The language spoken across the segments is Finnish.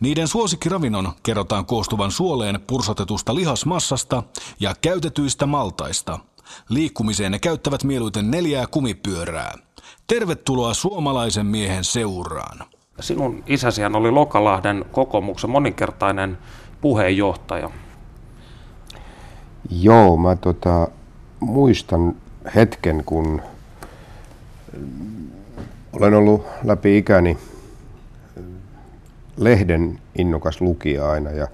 Niiden suosikkiravinnon kerrotaan koostuvan suoleen pursotetusta lihasmassasta ja käytetyistä maltaista. Liikkumiseen ne käyttävät mieluiten neljää kumipyörää. Tervetuloa suomalaisen miehen seuraan. Sinun isäsihän oli Lokalahden kokoomuksen moninkertainen puheenjohtaja. Joo, mä tota, muistan hetken, kun olen ollut läpi ikäni lehden innokas lukija aina ja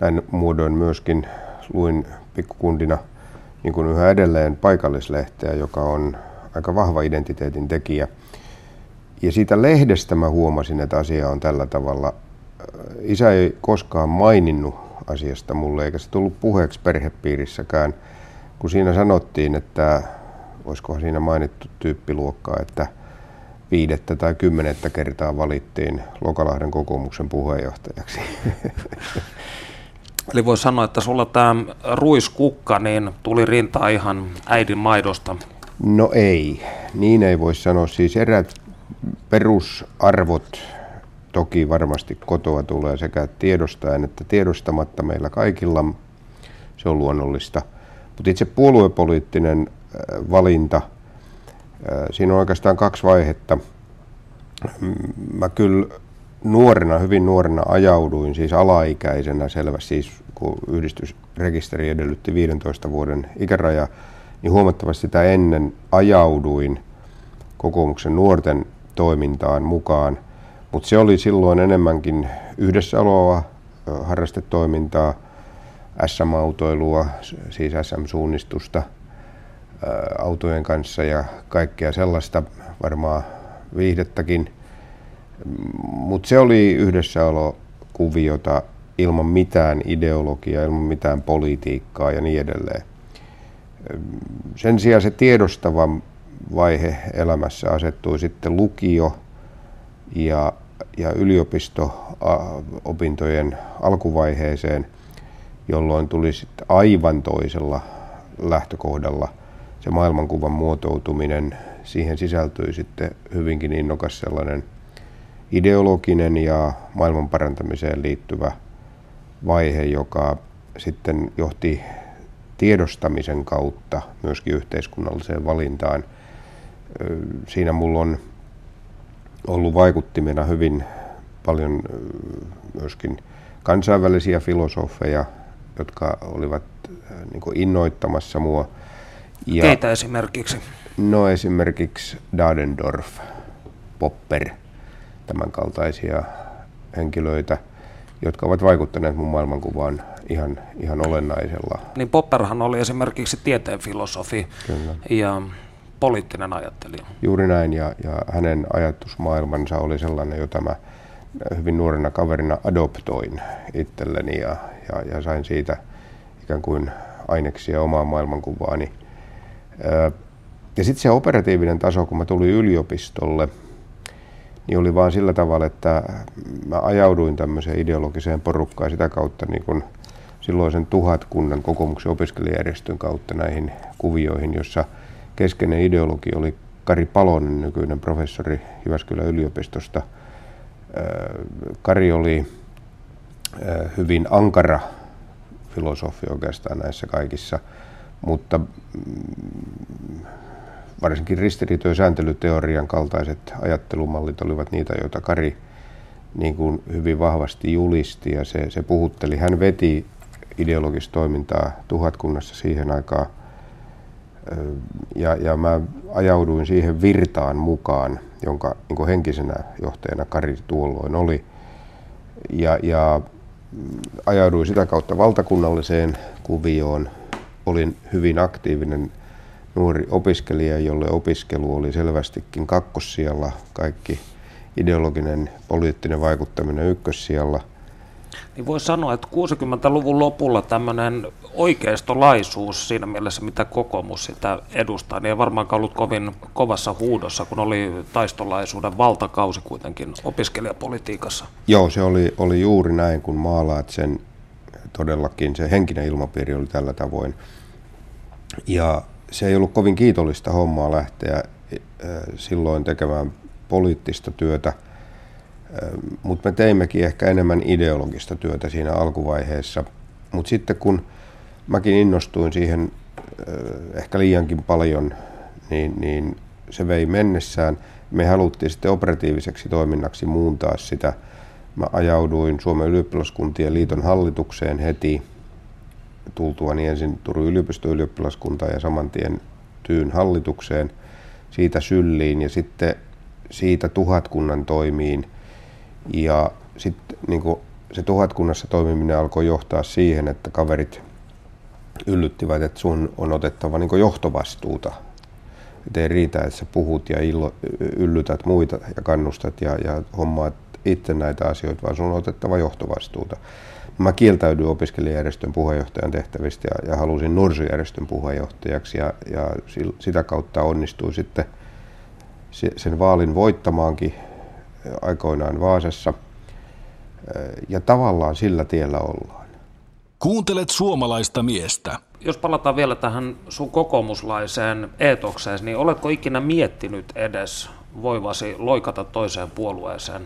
näin muodoin myöskin luin pikkukundina niin kuin yhä edelleen paikallislehteä, joka on aika vahva identiteetin tekijä. Ja siitä lehdestä mä huomasin, että asia on tällä tavalla. Isä ei koskaan maininnut asiasta mulle, eikä se tullut puheeksi perhepiirissäkään, kun siinä sanottiin, että olisikohan siinä mainittu tyyppiluokkaa, että – viidettä tai kymmenettä kertaa valittiin Lokalahden kokoomuksen puheenjohtajaksi. Eli voi sanoa, että sulla tämä ruiskukka niin tuli rintaa ihan äidin maidosta. No ei, niin ei voi sanoa. Siis erät perusarvot toki varmasti kotoa tulee sekä tiedostaen että tiedostamatta meillä kaikilla. Se on luonnollista. Mutta itse puoluepoliittinen valinta – Siinä on oikeastaan kaksi vaihetta. Mä kyllä nuorena, hyvin nuorena ajauduin, siis alaikäisenä selvästi, siis kun yhdistysrekisteri edellytti 15 vuoden ikäraja, niin huomattavasti sitä ennen ajauduin kokoomuksen nuorten toimintaan mukaan. Mutta se oli silloin enemmänkin yhdessäoloa, harrastetoimintaa, SM-autoilua, siis SM-suunnistusta – autojen kanssa ja kaikkea sellaista, varmaan viihdettäkin. Mutta se oli yhdessäolo kuviota ilman mitään ideologiaa, ilman mitään politiikkaa ja niin edelleen. Sen sijaan se tiedostava vaihe elämässä asettui sitten lukio ja, ja yliopisto-opintojen alkuvaiheeseen, jolloin tuli sitten aivan toisella lähtökohdalla – se maailmankuvan muotoutuminen, siihen sisältyi sitten hyvinkin innokas sellainen ideologinen ja maailman parantamiseen liittyvä vaihe, joka sitten johti tiedostamisen kautta myöskin yhteiskunnalliseen valintaan. Siinä mulla on ollut vaikuttimena hyvin paljon myöskin kansainvälisiä filosofeja, jotka olivat niin innoittamassa mua – ja, Keitä esimerkiksi? No esimerkiksi Dadendorf, Popper, tämän kaltaisia henkilöitä, jotka ovat vaikuttaneet mun maailmankuvaan ihan, ihan olennaisella. Niin Popperhan oli esimerkiksi tieteen filosofi Kyllä. ja poliittinen ajattelija. Juuri näin, ja, ja hänen ajatusmaailmansa oli sellainen, jota mä hyvin nuorena kaverina adoptoin itselleni ja, ja, ja sain siitä ikään kuin aineksia omaan maailmankuvaani. Ja sitten se operatiivinen taso, kun mä tulin yliopistolle, niin oli vaan sillä tavalla, että mä ajauduin tämmöiseen ideologiseen porukkaan sitä kautta niin kun silloisen tuhatkunnan kokoomuksen opiskelijajärjestön kautta näihin kuvioihin, jossa keskeinen ideologi oli Kari Palonen, nykyinen professori Jyväskylän yliopistosta. Kari oli hyvin ankara filosofi oikeastaan näissä kaikissa – mutta mm, varsinkin ristiriitojen sääntelyteorian kaltaiset ajattelumallit olivat niitä, joita Kari niin kuin hyvin vahvasti julisti ja se, se puhutteli. Hän veti ideologista toimintaa tuhatkunnassa siihen aikaan ja, ja mä ajauduin siihen virtaan mukaan, jonka niin kuin henkisenä johtajana Kari tuolloin oli. Ja, ja mm, ajauduin sitä kautta valtakunnalliseen kuvioon, olin hyvin aktiivinen nuori opiskelija, jolle opiskelu oli selvästikin kakkossijalla, kaikki ideologinen poliittinen vaikuttaminen ykkössijalla. Niin voisi sanoa, että 60-luvun lopulla tämmöinen oikeistolaisuus siinä mielessä, mitä kokoomus sitä edustaa, niin ei varmaankaan ollut kovin kovassa huudossa, kun oli taistolaisuuden valtakausi kuitenkin opiskelijapolitiikassa. Joo, se oli, oli juuri näin, kun maalaat sen todellakin, se henkinen ilmapiiri oli tällä tavoin. Ja se ei ollut kovin kiitollista hommaa lähteä silloin tekemään poliittista työtä, mutta me teimmekin ehkä enemmän ideologista työtä siinä alkuvaiheessa. Mutta sitten kun mäkin innostuin siihen ehkä liiankin paljon, niin, niin se vei mennessään. Me haluttiin sitten operatiiviseksi toiminnaksi muuntaa sitä. Mä ajauduin Suomen ylioppilaskuntien liiton hallitukseen heti tultuani ensin Turun yliopistoylioppilaskuntaan ja saman tien Tyyn hallitukseen, siitä sylliin ja sitten siitä tuhatkunnan toimiin. Ja sitten niin se tuhatkunnassa toimiminen alkoi johtaa siihen, että kaverit yllyttivät, että sun on otettava niin johtovastuuta. Että ei riitä, että sä puhut ja illo, yllytät muita ja kannustat ja, ja hommaat itse näitä asioita, vaan sun on otettava johtovastuuta. Mä kieltäydyin opiskelijajärjestön puheenjohtajan tehtävistä ja, ja halusin nuorisojärjestön puheenjohtajaksi ja, ja sitä kautta onnistui sitten sen vaalin voittamaankin aikoinaan Vaasassa. Ja tavallaan sillä tiellä ollaan. Kuuntelet suomalaista miestä. Jos palataan vielä tähän sun kokoomuslaiseen eetokseen, niin oletko ikinä miettinyt edes voivasi loikata toiseen puolueeseen?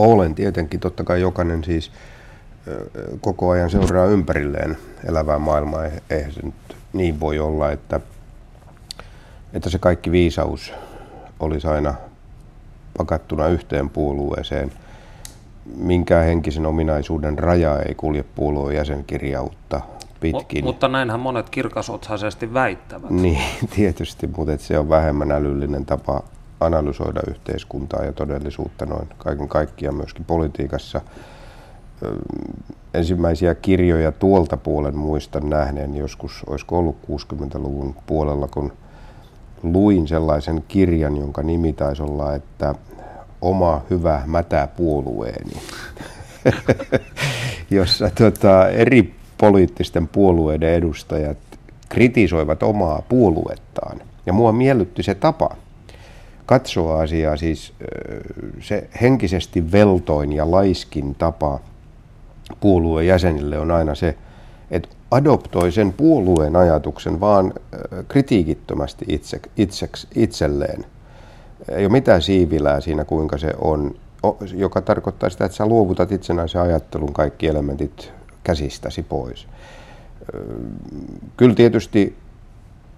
Olen tietenkin, totta kai jokainen siis koko ajan seuraa ympärilleen elävää maailmaa. Eihän se nyt niin voi olla, että, että se kaikki viisaus olisi aina pakattuna yhteen puolueeseen. Minkään henkisen ominaisuuden raja ei kulje puolueen jäsenkirjautta pitkin. mutta näinhän monet kirkasotsaisesti väittävät. Niin, tietysti, mutta se on vähemmän älyllinen tapa analysoida yhteiskuntaa ja todellisuutta noin kaiken kaikkiaan myöskin politiikassa. Ensimmäisiä kirjoja tuolta puolen muistan nähneen joskus, olisiko ollut 60-luvun puolella, kun luin sellaisen kirjan, jonka nimi taisi olla, että oma hyvä mätä puolueeni, jossa tota, eri poliittisten puolueiden edustajat kritisoivat omaa puoluettaan. Ja mua miellytti se tapa katsoa asiaa, siis se henkisesti veltoin ja laiskin tapa puolueen jäsenille on aina se, että adoptoi sen puolueen ajatuksen vaan kritiikittömästi itse, itse, itselleen. Ei ole mitään siivilää siinä, kuinka se on, joka tarkoittaa sitä, että sä luovutat itsenäisen ajattelun kaikki elementit käsistäsi pois. Kyllä tietysti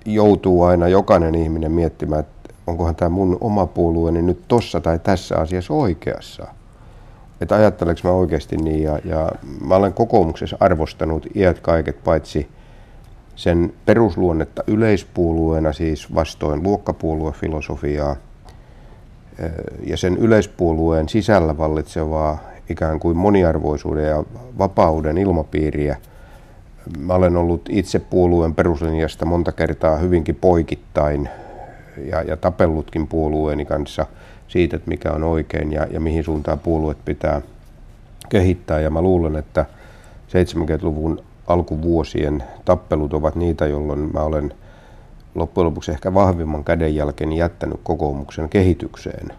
joutuu aina jokainen ihminen miettimään, että onkohan tämä mun oma puolueeni nyt tossa tai tässä asiassa oikeassa – että ajatteleks mä oikeasti niin. Ja, ja mä olen kokoomuksessa arvostanut iät kaiket paitsi sen perusluonnetta yleispuolueena, siis vastoin luokkapuoluefilosofiaa, ja sen yleispuolueen sisällä vallitsevaa ikään kuin moniarvoisuuden ja vapauden ilmapiiriä. Mä olen ollut itse puolueen peruslinjasta monta kertaa hyvinkin poikittain ja, ja tapellutkin puolueeni kanssa – siitä, että mikä on oikein ja, ja mihin suuntaan puolueet pitää kehittää. Ja mä luulen, että 70-luvun alkuvuosien tappelut ovat niitä, jolloin mä olen loppujen lopuksi ehkä vahvimman kädenjälkeen jättänyt kokoomuksen kehitykseen,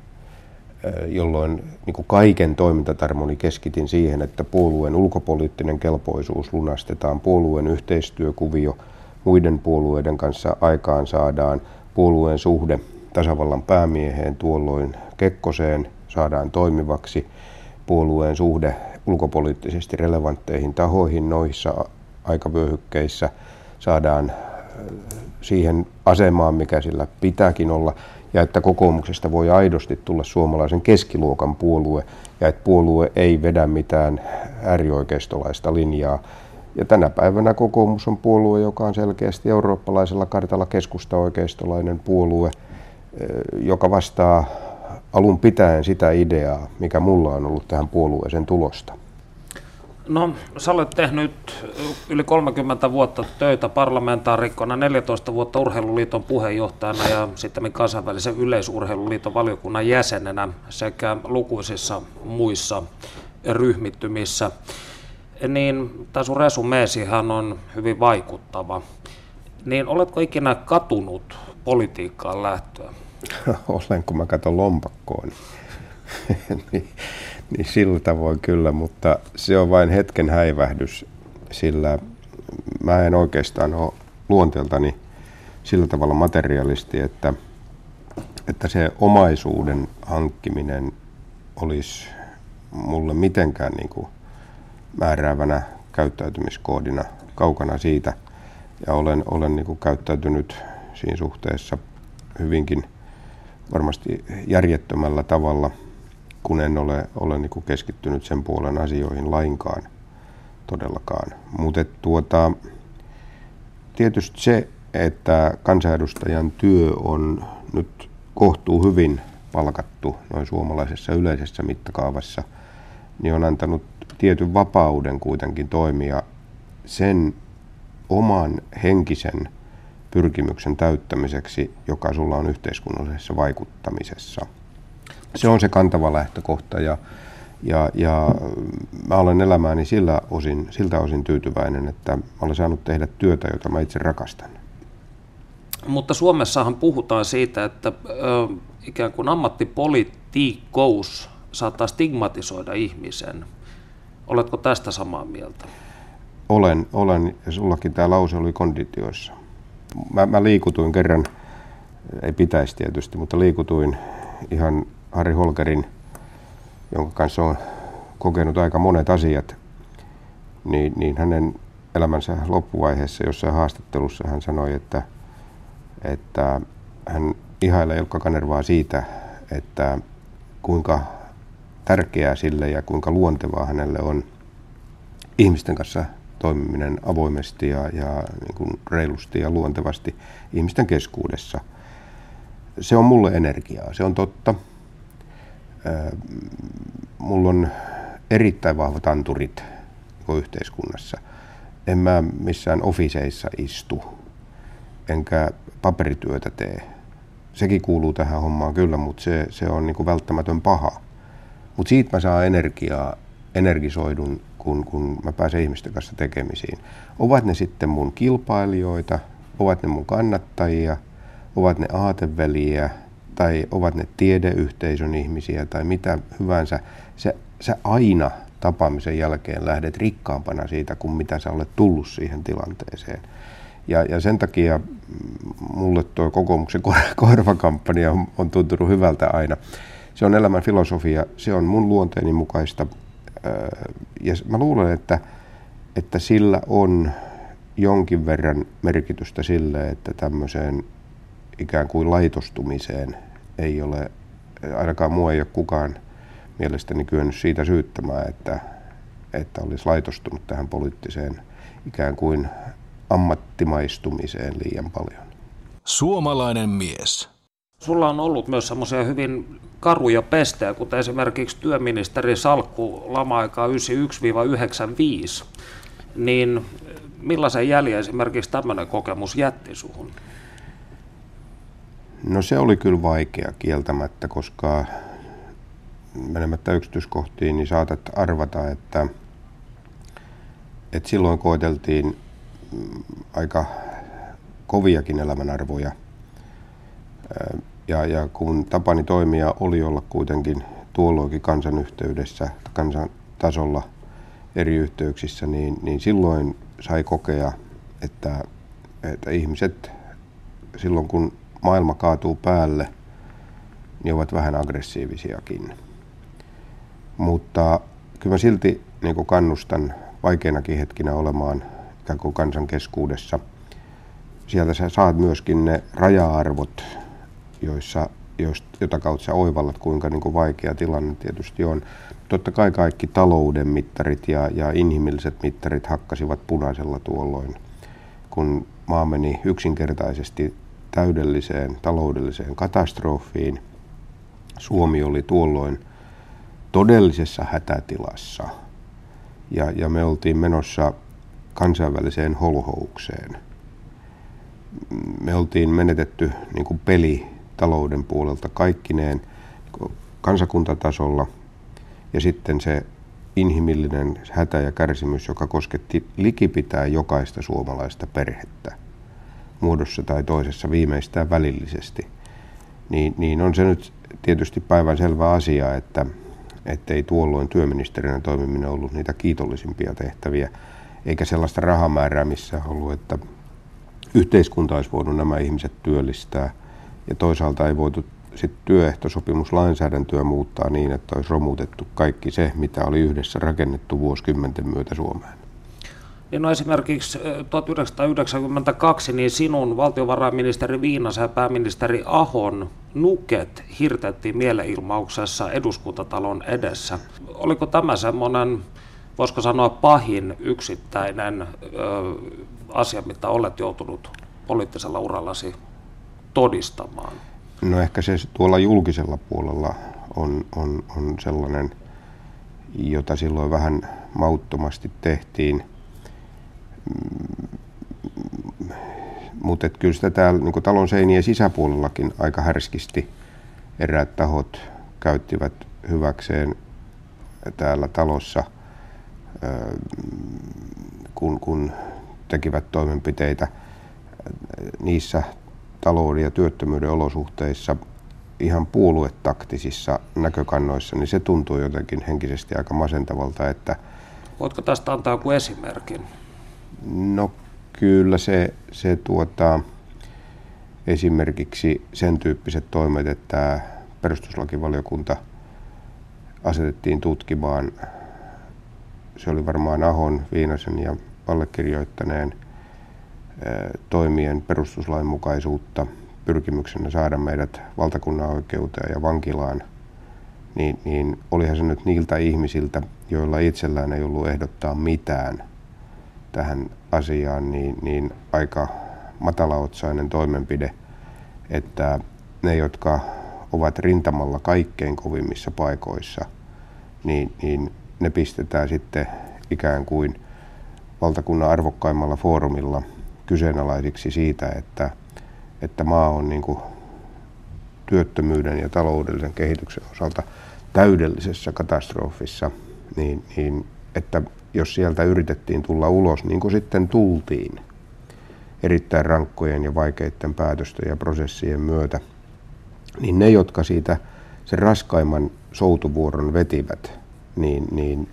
jolloin niin kuin kaiken toimintatarmoni keskitin siihen, että puolueen ulkopoliittinen kelpoisuus lunastetaan, puolueen yhteistyökuvio muiden puolueiden kanssa aikaan saadaan, puolueen suhde tasavallan päämieheen tuolloin Kekkoseen saadaan toimivaksi. Puolueen suhde ulkopoliittisesti relevantteihin tahoihin noissa aikavyöhykkeissä saadaan siihen asemaan, mikä sillä pitääkin olla, ja että kokoomuksesta voi aidosti tulla suomalaisen keskiluokan puolue, ja että puolue ei vedä mitään äärioikeistolaista linjaa. Ja tänä päivänä kokoomus on puolue, joka on selkeästi eurooppalaisella kartalla keskusta-oikeistolainen puolue – joka vastaa alun pitäen sitä ideaa, mikä mulla on ollut tähän puolueeseen tulosta? No, sä olet tehnyt yli 30 vuotta töitä parlamentaarikkona, 14 vuotta Urheiluliiton puheenjohtajana ja sitten kansainvälisen yleisurheiluliiton valiokunnan jäsenenä sekä lukuisissa muissa ryhmittymissä. Niin tämä sun resumeesihan on hyvin vaikuttava. Niin oletko ikinä katunut politiikkaan lähtöä? Olen, kun mä katson lompakkoon. niin, niin sillä tavoin kyllä, mutta se on vain hetken häivähdys, sillä mä en oikeastaan ole luonteeltani sillä tavalla materialisti, että, että se omaisuuden hankkiminen olisi mulle mitenkään niin kuin määräävänä käyttäytymiskoodina kaukana siitä. Ja olen, olen niin kuin käyttäytynyt siinä suhteessa hyvinkin varmasti järjettömällä tavalla, kun en ole, ole niin kuin keskittynyt sen puolen asioihin lainkaan todellakaan. Mutta tuota, tietysti se, että kansanedustajan työ on nyt kohtuu hyvin palkattu noin suomalaisessa yleisessä mittakaavassa, niin on antanut tietyn vapauden kuitenkin toimia sen oman henkisen pyrkimyksen täyttämiseksi, joka sulla on yhteiskunnallisessa vaikuttamisessa. Se on se kantava lähtökohta ja, ja, ja mä olen elämääni sillä osin, siltä osin tyytyväinen, että mä olen saanut tehdä työtä, jota mä itse rakastan. Mutta Suomessahan puhutaan siitä, että ö, ikään kuin ammattipolitiikkous saattaa stigmatisoida ihmisen. Oletko tästä samaa mieltä? Olen, olen ja sullakin tämä lause oli konditioissa. Mä, mä liikutuin kerran, ei pitäisi tietysti, mutta liikutuin ihan Harri Holkerin, jonka kanssa on kokenut aika monet asiat, niin, niin hänen elämänsä loppuvaiheessa jossain haastattelussa hän sanoi, että, että hän ihailee Ilkka Kanervaa siitä, että kuinka tärkeää sille ja kuinka luontevaa hänelle on ihmisten kanssa toimiminen avoimesti ja, ja niin kuin reilusti ja luontevasti ihmisten keskuudessa. Se on mulle energiaa, se on totta. Mulla on erittäin vahvat anturit yhteiskunnassa. En mä missään ofiseissa istu, enkä paperityötä tee. Sekin kuuluu tähän hommaan kyllä, mutta se, se on niin kuin välttämätön paha. Mutta siitä mä saan energiaa, energisoidun, kun, kun mä pääsen ihmisten kanssa tekemisiin. Ovat ne sitten mun kilpailijoita, ovat ne mun kannattajia, ovat ne aateveliä, tai ovat ne tiedeyhteisön ihmisiä tai mitä hyvänsä. Se, sä aina tapaamisen jälkeen lähdet rikkaampana siitä, kuin mitä sä olet tullut siihen tilanteeseen. Ja, ja sen takia mulle tuo kokoomuksen korvakampanja on, on tuntunut hyvältä aina se on elämän filosofia, se on mun luonteeni mukaista. Ja mä luulen, että, että sillä on jonkin verran merkitystä sille, että tämmöiseen ikään kuin laitostumiseen ei ole, ainakaan mua ei ole kukaan mielestäni kyennyt siitä syyttämään, että, että olisi laitostunut tähän poliittiseen ikään kuin ammattimaistumiseen liian paljon. Suomalainen mies. Sulla on ollut myös semmoisia hyvin karuja pestejä, kuten esimerkiksi työministerin salkku lama-aikaa 91-95. Niin millaisen jäljen esimerkiksi tämmöinen kokemus jätti suhun? No se oli kyllä vaikea kieltämättä, koska menemättä yksityiskohtiin, niin saatat arvata, että, että silloin koeteltiin aika koviakin elämänarvoja ja, ja kun tapani toimia oli olla kuitenkin tuolloinkin kansan yhteydessä, kansan tasolla eri yhteyksissä, niin, niin silloin sai kokea, että, että ihmiset silloin kun maailma kaatuu päälle, niin ovat vähän aggressiivisiakin. Mutta kyllä mä silti niin kannustan vaikeinakin hetkinä olemaan ikään kuin kansan keskuudessa. Sieltä sä saat myöskin ne raja-arvot, joissa, jota kautta sä oivallat, kuinka niin kuin vaikea tilanne tietysti on. Totta kai kaikki talouden mittarit ja, ja inhimilliset mittarit hakkasivat punaisella tuolloin, kun maa meni yksinkertaisesti täydelliseen taloudelliseen katastrofiin. Suomi oli tuolloin todellisessa hätätilassa ja, ja me oltiin menossa kansainväliseen holhoukseen. Me oltiin menetetty niin kuin peli talouden puolelta kaikkineen kansakuntatasolla. Ja sitten se inhimillinen hätä ja kärsimys, joka kosketti likipitää jokaista suomalaista perhettä muodossa tai toisessa viimeistään välillisesti, niin, niin on se nyt tietysti päivän selvä asia, että ettei tuolloin työministerinä toimiminen ollut niitä kiitollisimpia tehtäviä, eikä sellaista rahamäärää missä ollut, että yhteiskunta olisi voinut nämä ihmiset työllistää. Ja toisaalta ei voitu sitten työehtosopimuslainsäädäntöä muuttaa niin, että olisi romutettu kaikki se, mitä oli yhdessä rakennettu vuosikymmenten myötä Suomeen. Niin no esimerkiksi 1992 niin sinun valtiovarainministeri Viinasen ja pääministeri Ahon nuket hirtettiin mielenilmauksessa eduskuntatalon edessä. Oliko tämä semmoinen, voisiko sanoa pahin yksittäinen ö, asia, mitä olet joutunut poliittisella urallasi todistamaan? No ehkä se tuolla julkisella puolella on, on, on sellainen, jota silloin vähän mauttomasti tehtiin. Mutta kyllä sitä täällä niin talon seinien sisäpuolellakin aika härskisti eräät tahot käyttivät hyväkseen täällä talossa, kun, kun tekivät toimenpiteitä niissä talouden ja työttömyyden olosuhteissa ihan puoluetaktisissa näkökannoissa, niin se tuntuu jotenkin henkisesti aika masentavalta. Että Voitko tästä antaa joku esimerkin? No kyllä se, se tuota, esimerkiksi sen tyyppiset toimet, että perustuslakivaliokunta asetettiin tutkimaan, se oli varmaan Ahon, Viinasen ja allekirjoittaneen toimien perustuslain mukaisuutta pyrkimyksenä saada meidät valtakunnan oikeuteen ja vankilaan, niin, niin olihan se nyt niiltä ihmisiltä, joilla itsellään ei ollut ehdottaa mitään tähän asiaan, niin, niin aika matalaotsainen toimenpide, että ne, jotka ovat rintamalla kaikkein kovimmissa paikoissa, niin, niin ne pistetään sitten ikään kuin valtakunnan arvokkaimmalla foorumilla kyseenalaisiksi siitä, että, että maa on niin kuin työttömyyden ja taloudellisen kehityksen osalta täydellisessä katastrofissa, niin, niin että jos sieltä yritettiin tulla ulos, niin kuin sitten tultiin erittäin rankkojen ja vaikeiden päätösten ja prosessien myötä, niin ne, jotka siitä sen raskaimman soutuvuoron vetivät, niin, niin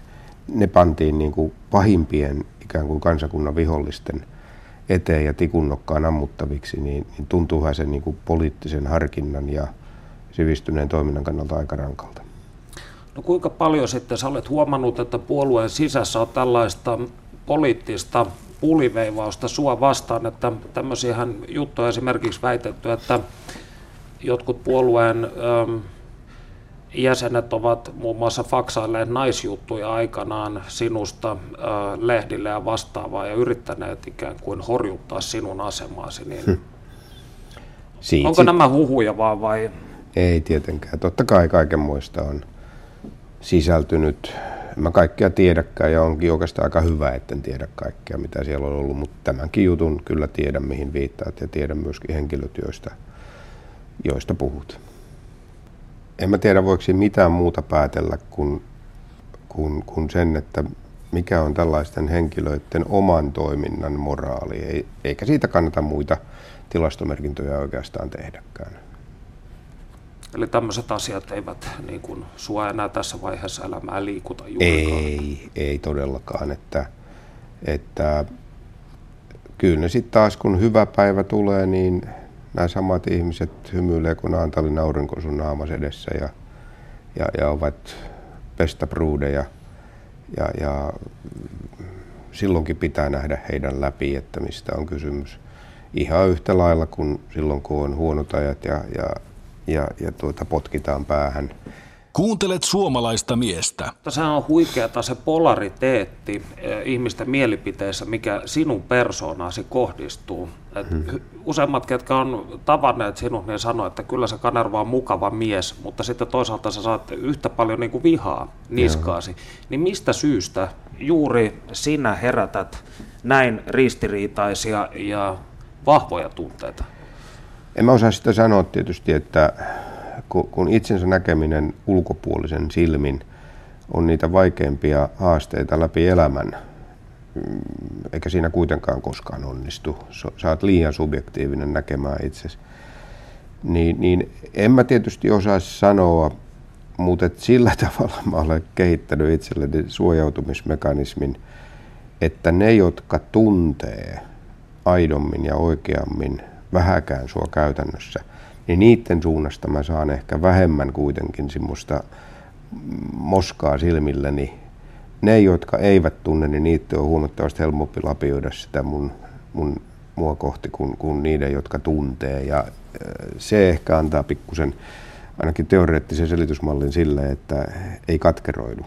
ne pantiin niin kuin pahimpien ikään kuin kansakunnan vihollisten eteen ja tikunnokkaan ammuttaviksi, niin, niin tuntuuhan se niin kuin poliittisen harkinnan ja sivistyneen toiminnan kannalta aika rankalta. No kuinka paljon sitten sä olet huomannut, että puolueen sisässä on tällaista poliittista puliveivausta sua vastaan, että tämmöisiähän juttuja esimerkiksi väitetty, että jotkut puolueen ähm, jäsenet ovat muun muassa faksailleet naisjuttuja aikanaan sinusta äh, lehdille ja vastaavaa ja yrittäneet ikään kuin horjuttaa sinun asemaasi. Niin hm. Siitä, onko nämä huhuja vaan vai? Ei tietenkään. Totta kai kaikenmoista on sisältynyt. En mä kaikkea tiedäkään ja onkin oikeastaan aika hyvä, etten tiedä kaikkea, mitä siellä on ollut, mutta tämänkin jutun kyllä tiedän, mihin viittaat ja tiedän myöskin henkilöt, joista, joista puhut en mä tiedä voiko mitään muuta päätellä kuin, kuin, kuin sen, että mikä on tällaisten henkilöiden oman toiminnan moraali. Ei, eikä siitä kannata muita tilastomerkintöjä oikeastaan tehdäkään. Eli tämmöiset asiat eivät niin kuin, sua enää tässä vaiheessa elämää liikuta juurikaan? Ei, ei todellakaan. Että, että kyllä ne sitten taas, kun hyvä päivä tulee, niin nämä samat ihmiset hymyilee, kun Naantalin aurinko sun naamas edessä ja, ja, ja ovat pestapruudeja. Ja, ja silloinkin pitää nähdä heidän läpi, että mistä on kysymys. Ihan yhtä lailla kuin silloin, kun on huonot ajat ja, ja, ja, ja tuota, potkitaan päähän Kuuntelet suomalaista miestä. Sehän on huikeata se polariteetti eh, ihmisten mielipiteissä, mikä sinun persoonasi kohdistuu. Et hmm. Useimmat, ketkä on tavanneet sinut, niin sanoo, että kyllä se Kanerva on mukava mies, mutta sitten toisaalta sä saat yhtä paljon niin kuin vihaa niskaasi. Joo. Niin mistä syystä juuri sinä herätät näin ristiriitaisia ja vahvoja tunteita? En mä osaa sitä sanoa tietysti, että kun itsensä näkeminen ulkopuolisen silmin on niitä vaikeimpia haasteita läpi elämän, mm, eikä siinä kuitenkaan koskaan onnistu. Oot liian subjektiivinen näkemään itsesi. Niin, niin en mä tietysti osaa sanoa, mutta et sillä tavalla mä olen kehittänyt itselleni suojautumismekanismin, että ne, jotka tuntee aidommin ja oikeammin vähäkään sua käytännössä, niin niiden suunnasta mä saan ehkä vähemmän kuitenkin semmoista moskaa silmilläni. Ne, jotka eivät tunne, niin niitä on huomattavasti helpompi lapioida sitä mun, mun mua kohti kuin, kuin niiden, jotka tuntee. Ja se ehkä antaa pikkusen ainakin teoreettisen selitysmallin sille, että ei katkeroidu.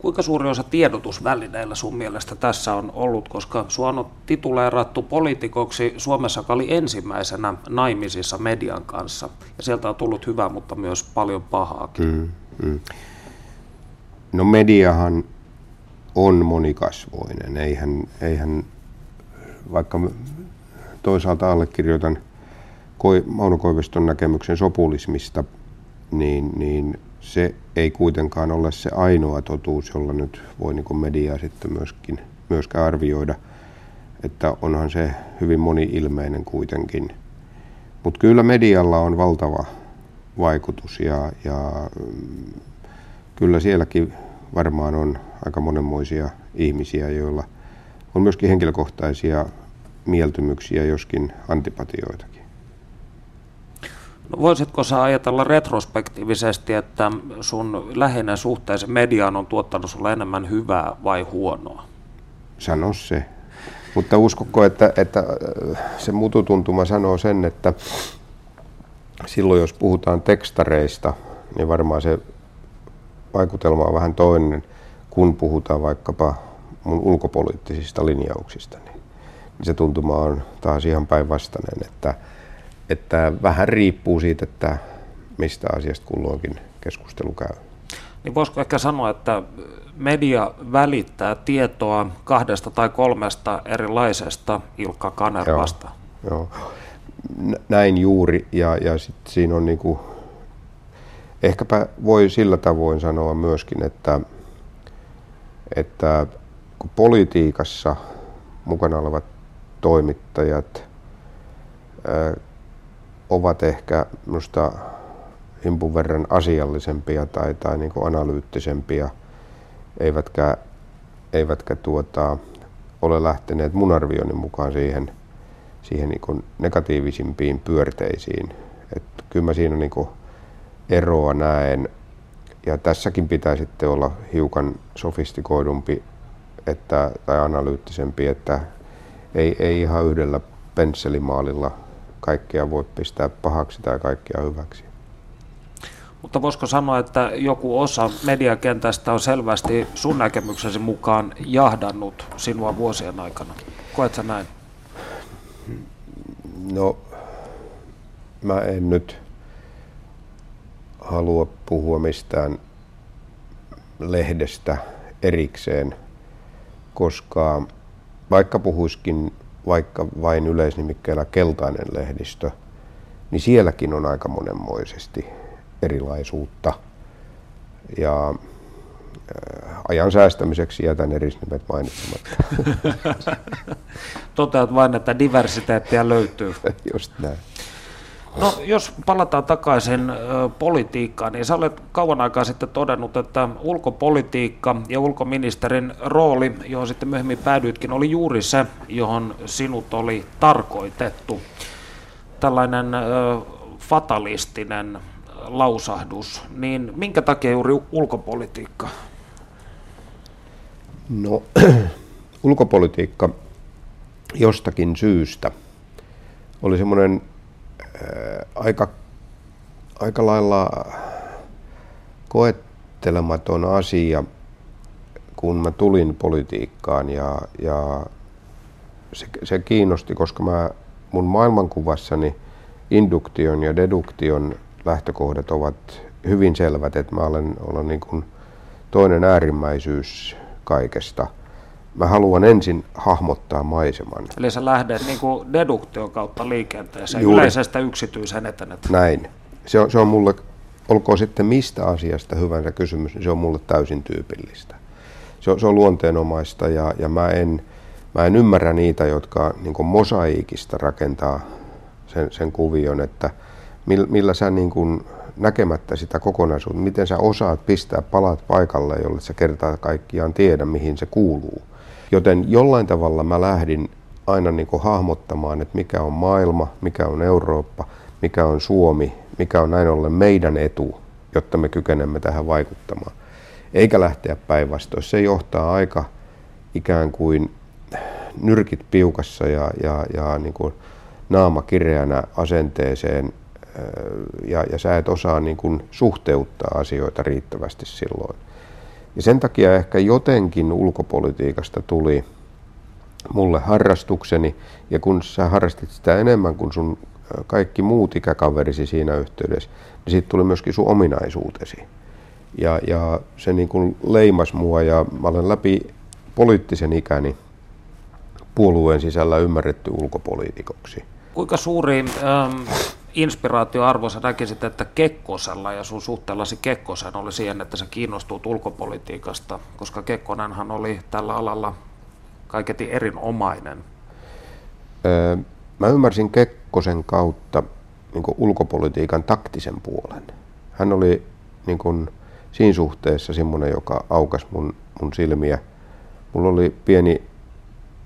Kuinka suuri osa tiedotusvälineillä sun mielestä tässä on ollut, koska sua on tituleerattu poliitikoksi Suomessa, joka oli ensimmäisenä naimisissa median kanssa. Ja sieltä on tullut hyvää, mutta myös paljon pahaakin. Mm, mm. No mediahan on monikasvoinen. Eihän, eihän vaikka toisaalta allekirjoitan Mauno Koiviston näkemyksen sopulismista, niin, niin se ei kuitenkaan ole se ainoa totuus, jolla nyt voi niin mediaa sitten myöskin, myöskään arvioida. Että onhan se hyvin moni-ilmeinen kuitenkin. Mutta kyllä medialla on valtava vaikutus ja, ja mm, kyllä sielläkin varmaan on aika monenmoisia ihmisiä, joilla on myöskin henkilökohtaisia mieltymyksiä, joskin antipatioitakin. No voisitko sä ajatella retrospektiivisesti, että sun läheinen suhteesi mediaan on tuottanut sulle enemmän hyvää vai huonoa? Sano se. Mutta uskokko, että, että äh, se mututuntuma sanoo sen, että silloin jos puhutaan tekstareista, niin varmaan se vaikutelma on vähän toinen, kun puhutaan vaikkapa mun ulkopoliittisista linjauksista. Niin se tuntuma on taas ihan päinvastainen, että – että vähän riippuu siitä, että mistä asiasta kulloinkin keskustelu käy. Niin voisiko ehkä sanoa, että media välittää tietoa kahdesta tai kolmesta erilaisesta Ilkka Kanervasta? Joo, joo. näin juuri, ja, ja sit siinä on niinku, ehkäpä voi sillä tavoin sanoa myöskin, että, että kun politiikassa mukana olevat toimittajat ovat ehkä minusta himpun verran asiallisempia tai, tai niin kuin analyyttisempia, eivätkä, eivätkä tuota, ole lähteneet mun arvioni mukaan siihen, siihen niin kuin negatiivisimpiin pyörteisiin. Et kyllä mä siinä niin kuin eroa näen. Ja tässäkin pitää sitten olla hiukan sofistikoidumpi että, tai analyyttisempi, että ei, ei ihan yhdellä pensselimaalilla kaikkea voi pistää pahaksi tai kaikkea hyväksi. Mutta voisiko sanoa, että joku osa mediakentästä on selvästi sun näkemyksesi mukaan jahdannut sinua vuosien aikana? Koet sä näin? No, mä en nyt halua puhua mistään lehdestä erikseen, koska vaikka puhuiskin vaikka vain yleisnimikkeellä keltainen lehdistö, niin sielläkin on aika monenmoisesti erilaisuutta. Ja äh, ajan säästämiseksi jätän erisnimet mainitsematta. Toteat vain, että diversiteettiä löytyy. Just näin. No jos palataan takaisin politiikkaan, niin sä olet kauan aikaa sitten todennut, että ulkopolitiikka ja ulkoministerin rooli, johon sitten myöhemmin päädyitkin, oli juuri se, johon sinut oli tarkoitettu. Tällainen fatalistinen lausahdus, niin minkä takia juuri ulkopolitiikka? No ulkopolitiikka jostakin syystä oli semmoinen aika, aika lailla koettelematon asia, kun mä tulin politiikkaan ja, ja se, se kiinnosti, koska mä mun maailmankuvassani induktion ja deduktion lähtökohdat ovat hyvin selvät, että mä olen, olen niin kuin toinen äärimmäisyys kaikesta – mä haluan ensin hahmottaa maiseman. Eli sä lähdet niin kuin deduktion kautta liikenteeseen, Juuri. yleisestä yksityisen etenet. Näin. Se on, se on mulle olkoon sitten mistä asiasta hyvänsä kysymys, niin se on mulle täysin tyypillistä. Se on, se on luonteenomaista ja, ja mä, en, mä en ymmärrä niitä, jotka niin mosaiikista rakentaa sen, sen kuvion, että millä, millä sä niin kuin näkemättä sitä kokonaisuutta, miten sä osaat pistää palat paikalle, jolle sä kertaa kaikkiaan tiedä, mihin se kuuluu. Joten jollain tavalla mä lähdin aina niin kuin hahmottamaan, että mikä on maailma, mikä on Eurooppa, mikä on Suomi, mikä on näin ollen meidän etu, jotta me kykenemme tähän vaikuttamaan. Eikä lähteä päinvastoin. Se johtaa aika ikään kuin nyrkit piukassa ja, ja, ja niin kuin naama kireänä asenteeseen ja, ja sä et osaa niin kuin suhteuttaa asioita riittävästi silloin. Ja sen takia ehkä jotenkin ulkopolitiikasta tuli mulle harrastukseni, ja kun sä harrastit sitä enemmän kuin sun kaikki muut ikäkaverisi siinä yhteydessä, niin siitä tuli myöskin sun ominaisuutesi. Ja, ja se niin kuin leimas mua, ja mä olen läpi poliittisen ikäni puolueen sisällä ymmärretty ulkopoliitikoksi. Kuinka suuri ähm, inspiraatioarvo sä näkisit, että Kekkosella ja sun suhteellasi Kekkosen oli siihen, että sä kiinnostuit ulkopolitiikasta, koska Kekkonenhan oli tällä alalla kaiketi erinomainen? Öö, mä ymmärsin Kekkosen kautta niin ulkopolitiikan taktisen puolen. Hän oli niin kuin, siinä suhteessa semmoinen, joka aukas mun, mun silmiä. Mulla oli pieni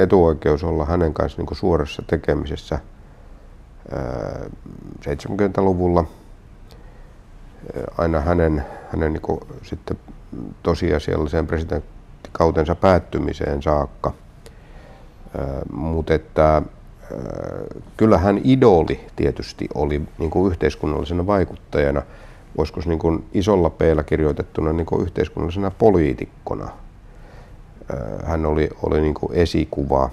etuoikeus olla hänen kanssa niin suorassa tekemisessä – 70-luvulla aina hänen, hänen niin kuin, sitten tosiasialliseen presidenttikautensa päättymiseen saakka. Mutta että kyllä hän idoli tietysti oli niin kuin yhteiskunnallisena vaikuttajana, voisiko niin kuin isolla p kirjoitettuna niin kuin yhteiskunnallisena poliitikkona. Hän oli, oli niin kuin esikuva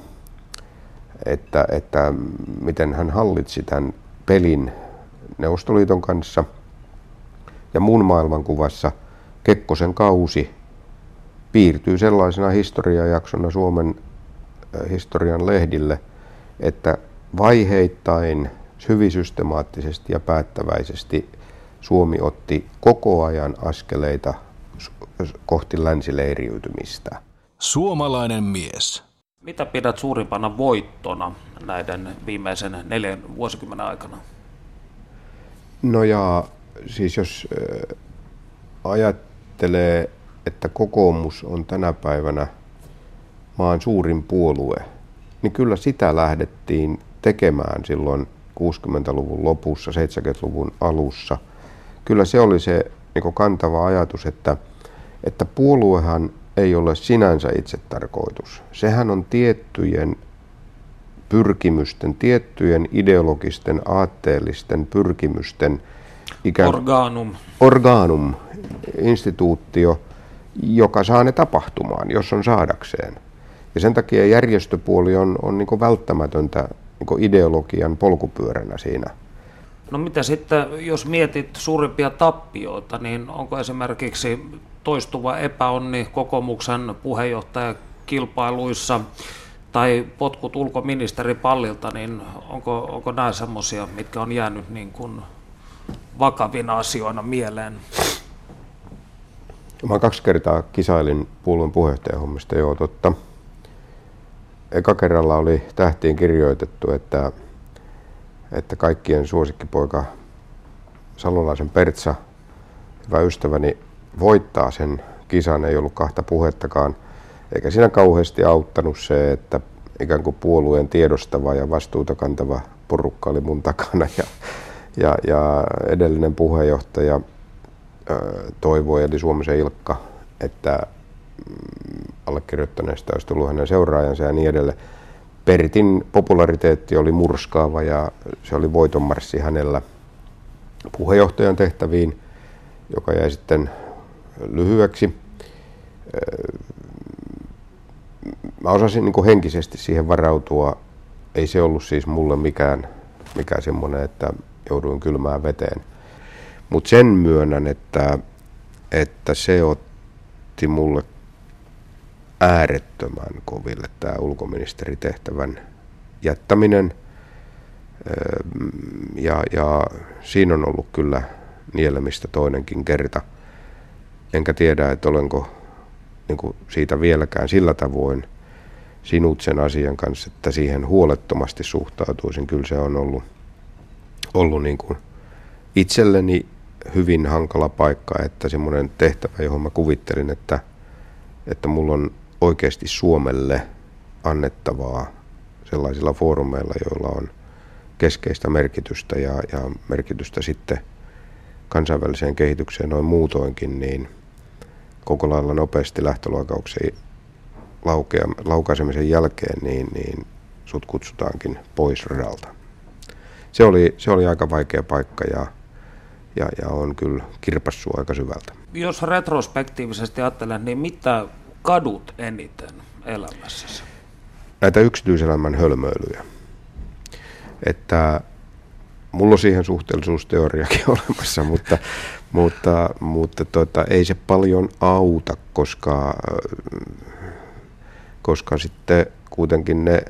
että, että miten hän hallitsi tämän pelin Neuvostoliiton kanssa. Ja mun maailmankuvassa Kekkosen kausi piirtyy sellaisena historiajaksona Suomen historian lehdille, että vaiheittain, hyvin systemaattisesti ja päättäväisesti Suomi otti koko ajan askeleita kohti länsileiriytymistä. Suomalainen mies. Mitä pidät suurimpana voittona näiden viimeisen neljän vuosikymmenen aikana? No ja siis jos ajattelee, että kokoomus on tänä päivänä maan suurin puolue, niin kyllä sitä lähdettiin tekemään silloin 60-luvun lopussa, 70-luvun alussa. Kyllä se oli se niin kantava ajatus, että, että puoluehan ei ole sinänsä itse tarkoitus. Sehän on tiettyjen pyrkimysten, tiettyjen ideologisten, aatteellisten pyrkimysten ikään organum. organum, instituutio, joka saa ne tapahtumaan, jos on saadakseen. Ja sen takia järjestöpuoli on, on niin välttämätöntä niin ideologian polkupyöränä siinä. No mitä sitten, jos mietit suurimpia tappioita, niin onko esimerkiksi toistuva epäonni kokoomuksen puheenjohtajakilpailuissa tai potkut ulkoministeripallilta, niin onko, onko nämä semmoisia, mitkä on jäänyt niin kuin vakavina asioina mieleen? Mä kaksi kertaa kisailin puolueen puheenjohtajahommista, joo totta. Eka kerralla oli tähtiin kirjoitettu, että, että kaikkien suosikkipoika Salolaisen Pertsa, hyvä ystäväni, voittaa sen kisan, ei ollut kahta puhettakaan. Eikä siinä kauheasti auttanut se, että ikään kuin puolueen tiedostava ja vastuuta kantava porukka oli mun takana ja, ja, ja edellinen puheenjohtaja toivoi, eli Suomisen Ilkka, että mm, allekirjoittaneesta olisi tullut hänen seuraajansa ja niin edelleen. Pertin populariteetti oli murskaava ja se oli voitonmarssi hänellä puheenjohtajan tehtäviin, joka jäi sitten lyhyeksi. Mä osasin niin henkisesti siihen varautua. Ei se ollut siis mulle mikään, mikään semmoinen, että jouduin kylmään veteen. Mutta sen myönnän, että, että se otti mulle äärettömän koville tämä ulkoministeritehtävän jättäminen. Ja, ja siinä on ollut kyllä nielemistä toinenkin kerta. Enkä tiedä, että olenko niin kuin siitä vieläkään sillä tavoin sinut sen asian kanssa, että siihen huolettomasti suhtautuisin. Kyllä se on ollut, ollut niin kuin itselleni hyvin hankala paikka, että semmoinen tehtävä, johon mä kuvittelin, että, että mulla on oikeasti Suomelle annettavaa sellaisilla foorumeilla, joilla on keskeistä merkitystä ja, ja merkitystä sitten kansainväliseen kehitykseen noin muutoinkin, niin koko lailla nopeasti lähtölaukauksen laukea, laukaisemisen jälkeen, niin, niin sut kutsutaankin pois radalta. Se oli, se oli aika vaikea paikka ja, ja, ja on kyllä kirpassut aika syvältä. Jos retrospektiivisesti ajattelen, niin mitä kadut eniten elämässäsi? Näitä yksityiselämän hölmöilyjä. Että mulla on siihen suhteellisuusteoriakin olemassa, mutta, mutta, mutta tota, ei se paljon auta, koska, koska sitten kuitenkin ne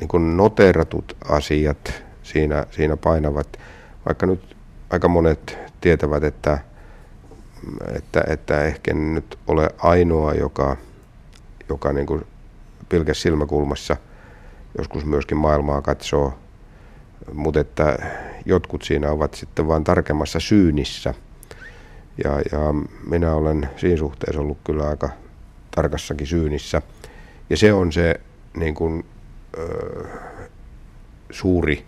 niin kuin noteratut asiat siinä, siinä painavat, vaikka nyt aika monet tietävät, että, että, että ehkä nyt ole ainoa, joka, joka niin kuin pilkes silmäkulmassa joskus myöskin maailmaa katsoo, mutta että jotkut siinä ovat sitten vain tarkemmassa syynissä. Ja, ja minä olen siinä suhteessa ollut kyllä aika tarkassakin syynissä. Ja se on se niin kuin, ö, suuri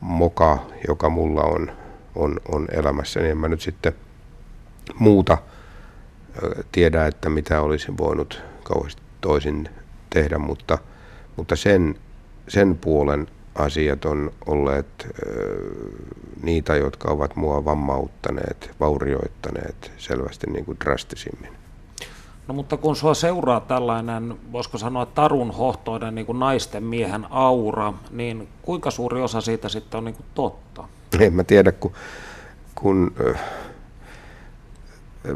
moka, joka mulla on, on, on elämässä, niin en mä nyt sitten muuta tiedä, että mitä olisin voinut kauheasti toisin tehdä, mutta, mutta sen, sen puolen asiat on olleet niitä, jotka ovat mua vammauttaneet, vaurioittaneet selvästi niin kuin drastisimmin. No mutta kun sua seuraa tällainen, voisiko sanoa tarun hohtoinen niin kuin naisten miehen aura, niin kuinka suuri osa siitä sitten on niin kuin totta? En mä tiedä, kun, kun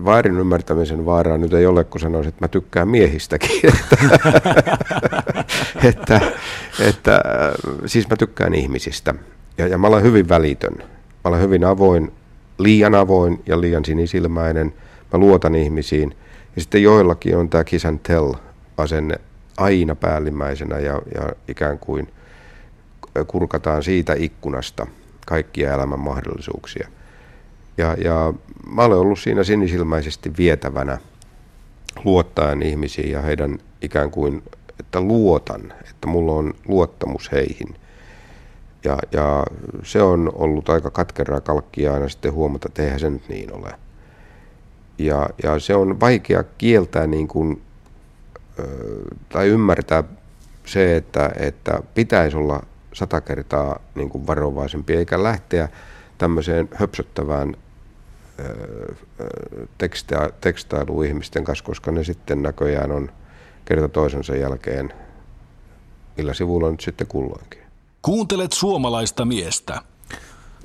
väärin ymmärtämisen vaaraa nyt ei ole, kun sanoisin, että mä tykkään miehistäkin. että, että, siis mä tykkään ihmisistä. Ja, ja mä olen hyvin välitön. Mä olen hyvin avoin, liian avoin ja liian sinisilmäinen. Mä luotan ihmisiin. Ja sitten joillakin on tämä kiss and tell asenne aina päällimmäisenä ja, ja ikään kuin kurkataan siitä ikkunasta kaikkia elämän mahdollisuuksia. Ja, ja mä olen ollut siinä sinisilmäisesti vietävänä luottaen ihmisiin ja heidän ikään kuin, että luotan, että mulla on luottamus heihin. Ja, ja se on ollut aika katkeraa kalkkia aina sitten huomata, että eihän se nyt niin ole. Ja, ja se on vaikea kieltää niin kuin, tai ymmärtää se, että, että pitäisi olla sata kertaa niin kuin varovaisempi, eikä lähteä tämmöiseen höpsöttävään teksta, tekstailu ihmisten kanssa, koska ne sitten näköjään on kerta toisensa jälkeen, millä sivulla nyt sitten kulloinkin. Kuuntelet suomalaista miestä.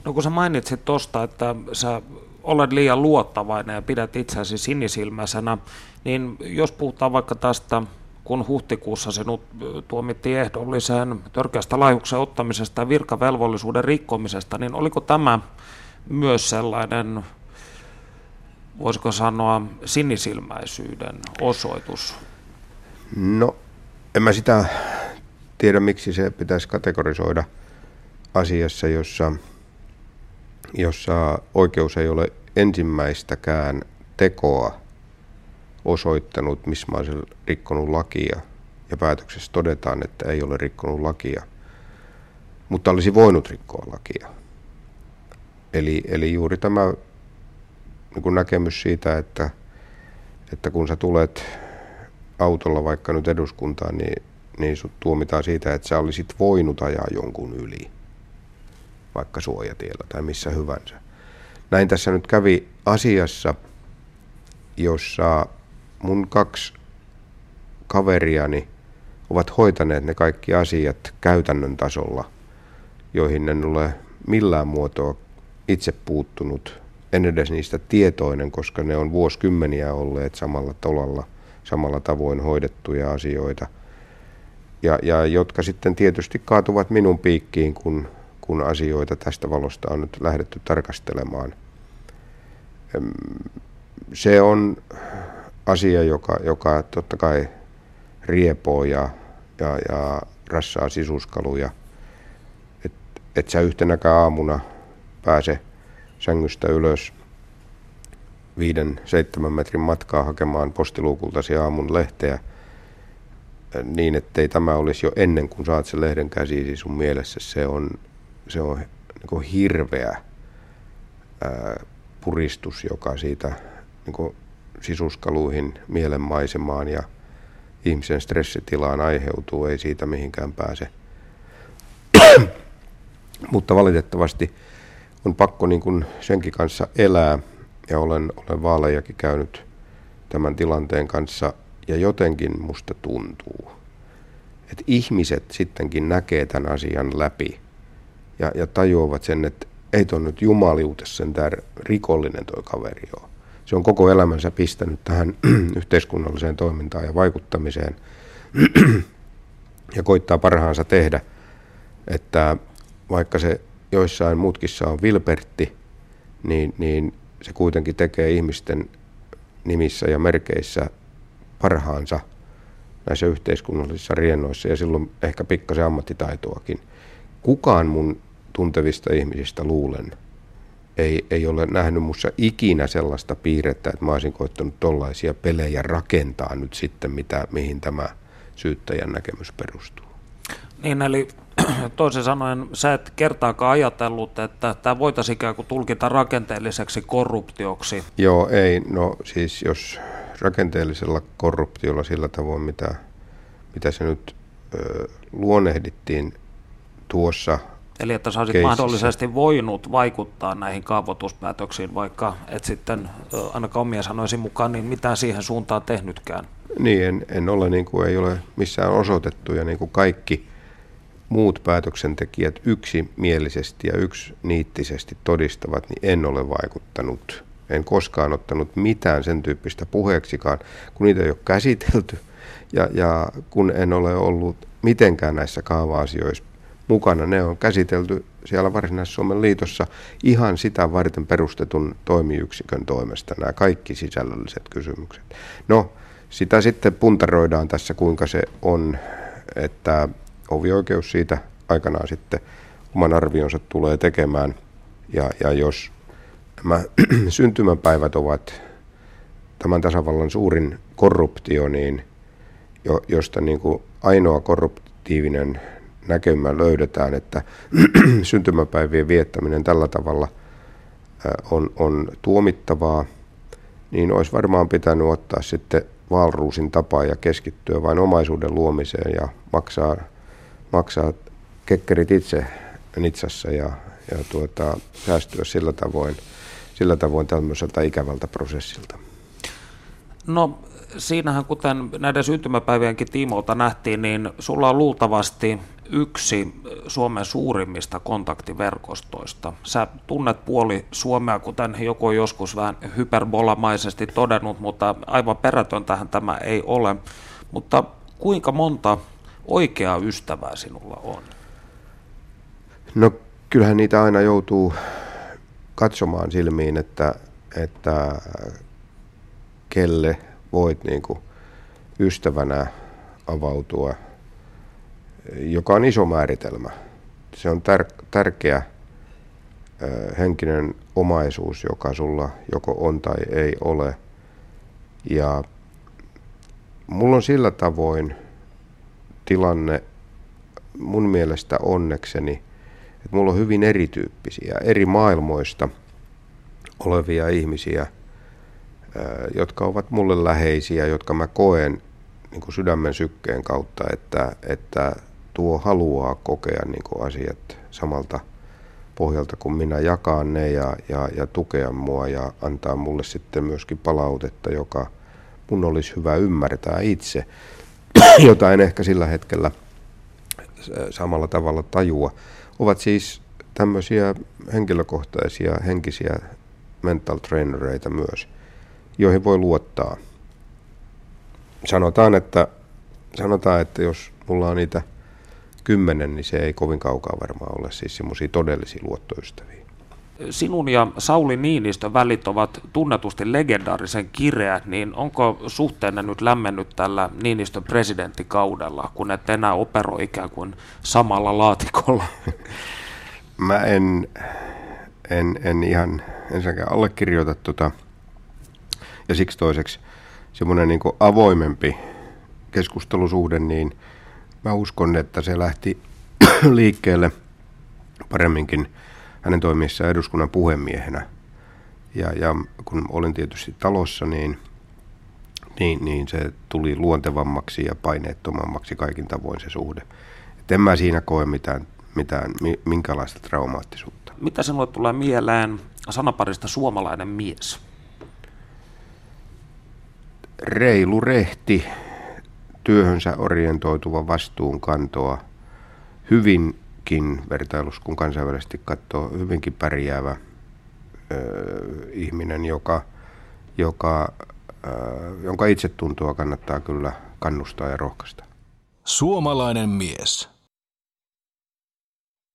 No kun sä mainitsit tuosta, että sä olet liian luottavainen ja pidät itseäsi sinisilmäisenä, niin jos puhutaan vaikka tästä, kun huhtikuussa sinut tuomittiin ehdolliseen törkeästä laihuksen ottamisesta ja virkavelvollisuuden rikkomisesta, niin oliko tämä myös sellainen voisiko sanoa, sinisilmäisyyden osoitus? No, en mä sitä tiedä, miksi se pitäisi kategorisoida asiassa, jossa, jossa oikeus ei ole ensimmäistäkään tekoa osoittanut, missä mä olisin rikkonut lakia, ja päätöksessä todetaan, että ei ole rikkonut lakia, mutta olisi voinut rikkoa lakia. Eli, eli juuri tämä niin kuin näkemys siitä, että, että kun sä tulet autolla vaikka nyt eduskuntaan, niin, niin sut tuomitaan siitä, että sä olisit voinut ajaa jonkun yli, vaikka suojatiellä tai missä hyvänsä. Näin tässä nyt kävi asiassa, jossa mun kaksi kaveriani ovat hoitaneet ne kaikki asiat käytännön tasolla, joihin en ole millään muotoa itse puuttunut en edes niistä tietoinen, koska ne on vuosikymmeniä olleet samalla tolalla, samalla tavoin hoidettuja asioita. Ja, ja jotka sitten tietysti kaatuvat minun piikkiin, kun, kun asioita tästä valosta on nyt lähdetty tarkastelemaan. Se on asia, joka, joka totta kai riepoo ja, ja, ja rassaa sisuskaluja. Että et sä yhtenäkään aamuna pääse sängystä ylös viiden, seitsemän metrin matkaa hakemaan postiluukultasi aamun lehteä niin, ettei tämä olisi jo ennen kuin saat sen lehden käsiisi sun mielessä. Se on, se on niin hirveä ää, puristus, joka siitä niin sisuskaluihin, mielenmaisemaan ja ihmisen stressitilaan aiheutuu, ei siitä mihinkään pääse. Mutta valitettavasti on pakko niin kuin senkin kanssa elää ja olen, olen vaalejakin käynyt tämän tilanteen kanssa ja jotenkin musta tuntuu, että ihmiset sittenkin näkee tämän asian läpi ja, ja tajuavat sen, että ei tuon nyt jumaliutes sen tämä rikollinen toi kaveri ole. Se on koko elämänsä pistänyt tähän yhteiskunnalliseen toimintaan ja vaikuttamiseen ja koittaa parhaansa tehdä, että vaikka se joissain mutkissa on vilpertti, niin, niin se kuitenkin tekee ihmisten nimissä ja merkeissä parhaansa näissä yhteiskunnallisissa riennoissa ja silloin ehkä pikkasen ammattitaitoakin. Kukaan mun tuntevista ihmisistä luulen ei, ei ole nähnyt mussa ikinä sellaista piirrettä, että mä olisin koittanut tollaisia pelejä rakentaa nyt sitten, mitä, mihin tämä syyttäjän näkemys perustuu. Niin, eli toisin sanoen sä et kertaakaan ajatellut, että tämä voitaisiin ikään kuin tulkita rakenteelliseksi korruptioksi. Joo, ei. No siis jos rakenteellisella korruptiolla sillä tavoin, mitä, mitä se nyt ö, luonehdittiin tuossa Eli että sä olisit keississä. mahdollisesti voinut vaikuttaa näihin kaavoituspäätöksiin, vaikka et sitten ainakaan omia sanoisin mukaan niin mitään siihen suuntaan tehnytkään. Niin, en, en ole, niin kuin ei ole missään osoitettu ja niin kuin kaikki muut päätöksentekijät yksimielisesti ja yksiniittisesti todistavat, niin en ole vaikuttanut. En koskaan ottanut mitään sen tyyppistä puheeksikaan, kun niitä ei ole käsitelty ja, ja kun en ole ollut mitenkään näissä kaava-asioissa mukana. Ne on käsitelty siellä Varsinais-Suomen liitossa ihan sitä varten perustetun toimiyksikön toimesta, nämä kaikki sisällölliset kysymykset. No, sitä sitten puntaroidaan tässä, kuinka se on, että hovioikeus siitä aikanaan sitten oman arvionsa tulee tekemään. Ja, ja jos nämä syntymäpäivät ovat tämän tasavallan suurin korruptio, niin jo, josta niin kuin ainoa korruptiivinen näkemä löydetään, että syntymäpäivien viettäminen tällä tavalla on, on tuomittavaa, niin olisi varmaan pitänyt ottaa sitten Valruusin tapaa ja keskittyä vain omaisuuden luomiseen ja maksaa, maksaa kekkerit itse Nitsassa ja, ja tuota, säästyä sillä tavoin, sillä tavoin tämmöiseltä ikävältä prosessilta. No siinähän kuten näiden syntymäpäivienkin tiimoilta nähtiin, niin sulla on luultavasti yksi Suomen suurimmista kontaktiverkostoista. Sä tunnet puoli Suomea, kuten joku on joskus vähän hyperbolamaisesti todennut, mutta aivan perätöntähän tämä ei ole. Mutta kuinka monta oikeaa ystävää sinulla on? No kyllähän niitä aina joutuu katsomaan silmiin, että, että kelle voit niin kuin ystävänä avautua – joka on iso määritelmä. Se on tär- tärkeä henkinen omaisuus, joka sulla joko on tai ei ole. Ja mulla on sillä tavoin tilanne mun mielestä onnekseni, että mulla on hyvin erityyppisiä, eri maailmoista olevia ihmisiä, jotka ovat mulle läheisiä, jotka mä koen niin kuin sydämen sykkeen kautta, että, että tuo haluaa kokea niin kuin asiat samalta pohjalta kuin minä, jakaa ne ja, ja, ja tukea mua ja antaa mulle sitten myöskin palautetta, joka mun olisi hyvä ymmärtää itse, jota en ehkä sillä hetkellä samalla tavalla tajua, ovat siis tämmöisiä henkilökohtaisia henkisiä mental trainereita myös, joihin voi luottaa. Sanotaan, että, sanotaan, että jos mulla on niitä kymmenen, niin se ei kovin kaukaa varmaan ole siis semmoisia todellisia luottoystäviä. Sinun ja Sauli Niinistön välit ovat tunnetusti legendaarisen kireät, niin onko suhteenne nyt lämmennyt tällä Niinistön presidenttikaudella, kun et enää operoi ikään kuin samalla laatikolla? Mä en, en, en ihan ensinnäkään allekirjoita tota, ja siksi toiseksi semmoinen niin avoimempi keskustelusuhde, niin mä uskon, että se lähti liikkeelle paremminkin hänen toimiessaan eduskunnan puhemiehenä. Ja, ja kun olin tietysti talossa, niin, niin, niin se tuli luontevammaksi ja paineettomammaksi kaikin tavoin se suhde. Et en mä siinä koe mitään, mitään minkälaista traumaattisuutta. Mitä sinulle tulee mieleen sanaparista suomalainen mies? Reilu rehti, työhönsä orientoituva vastuunkantoa, hyvinkin vertailus, kun kansainvälisesti katsoo, hyvinkin pärjäävä ö, ihminen, joka, joka, ö, jonka itsetuntoa kannattaa kyllä kannustaa ja rohkaista. Suomalainen mies.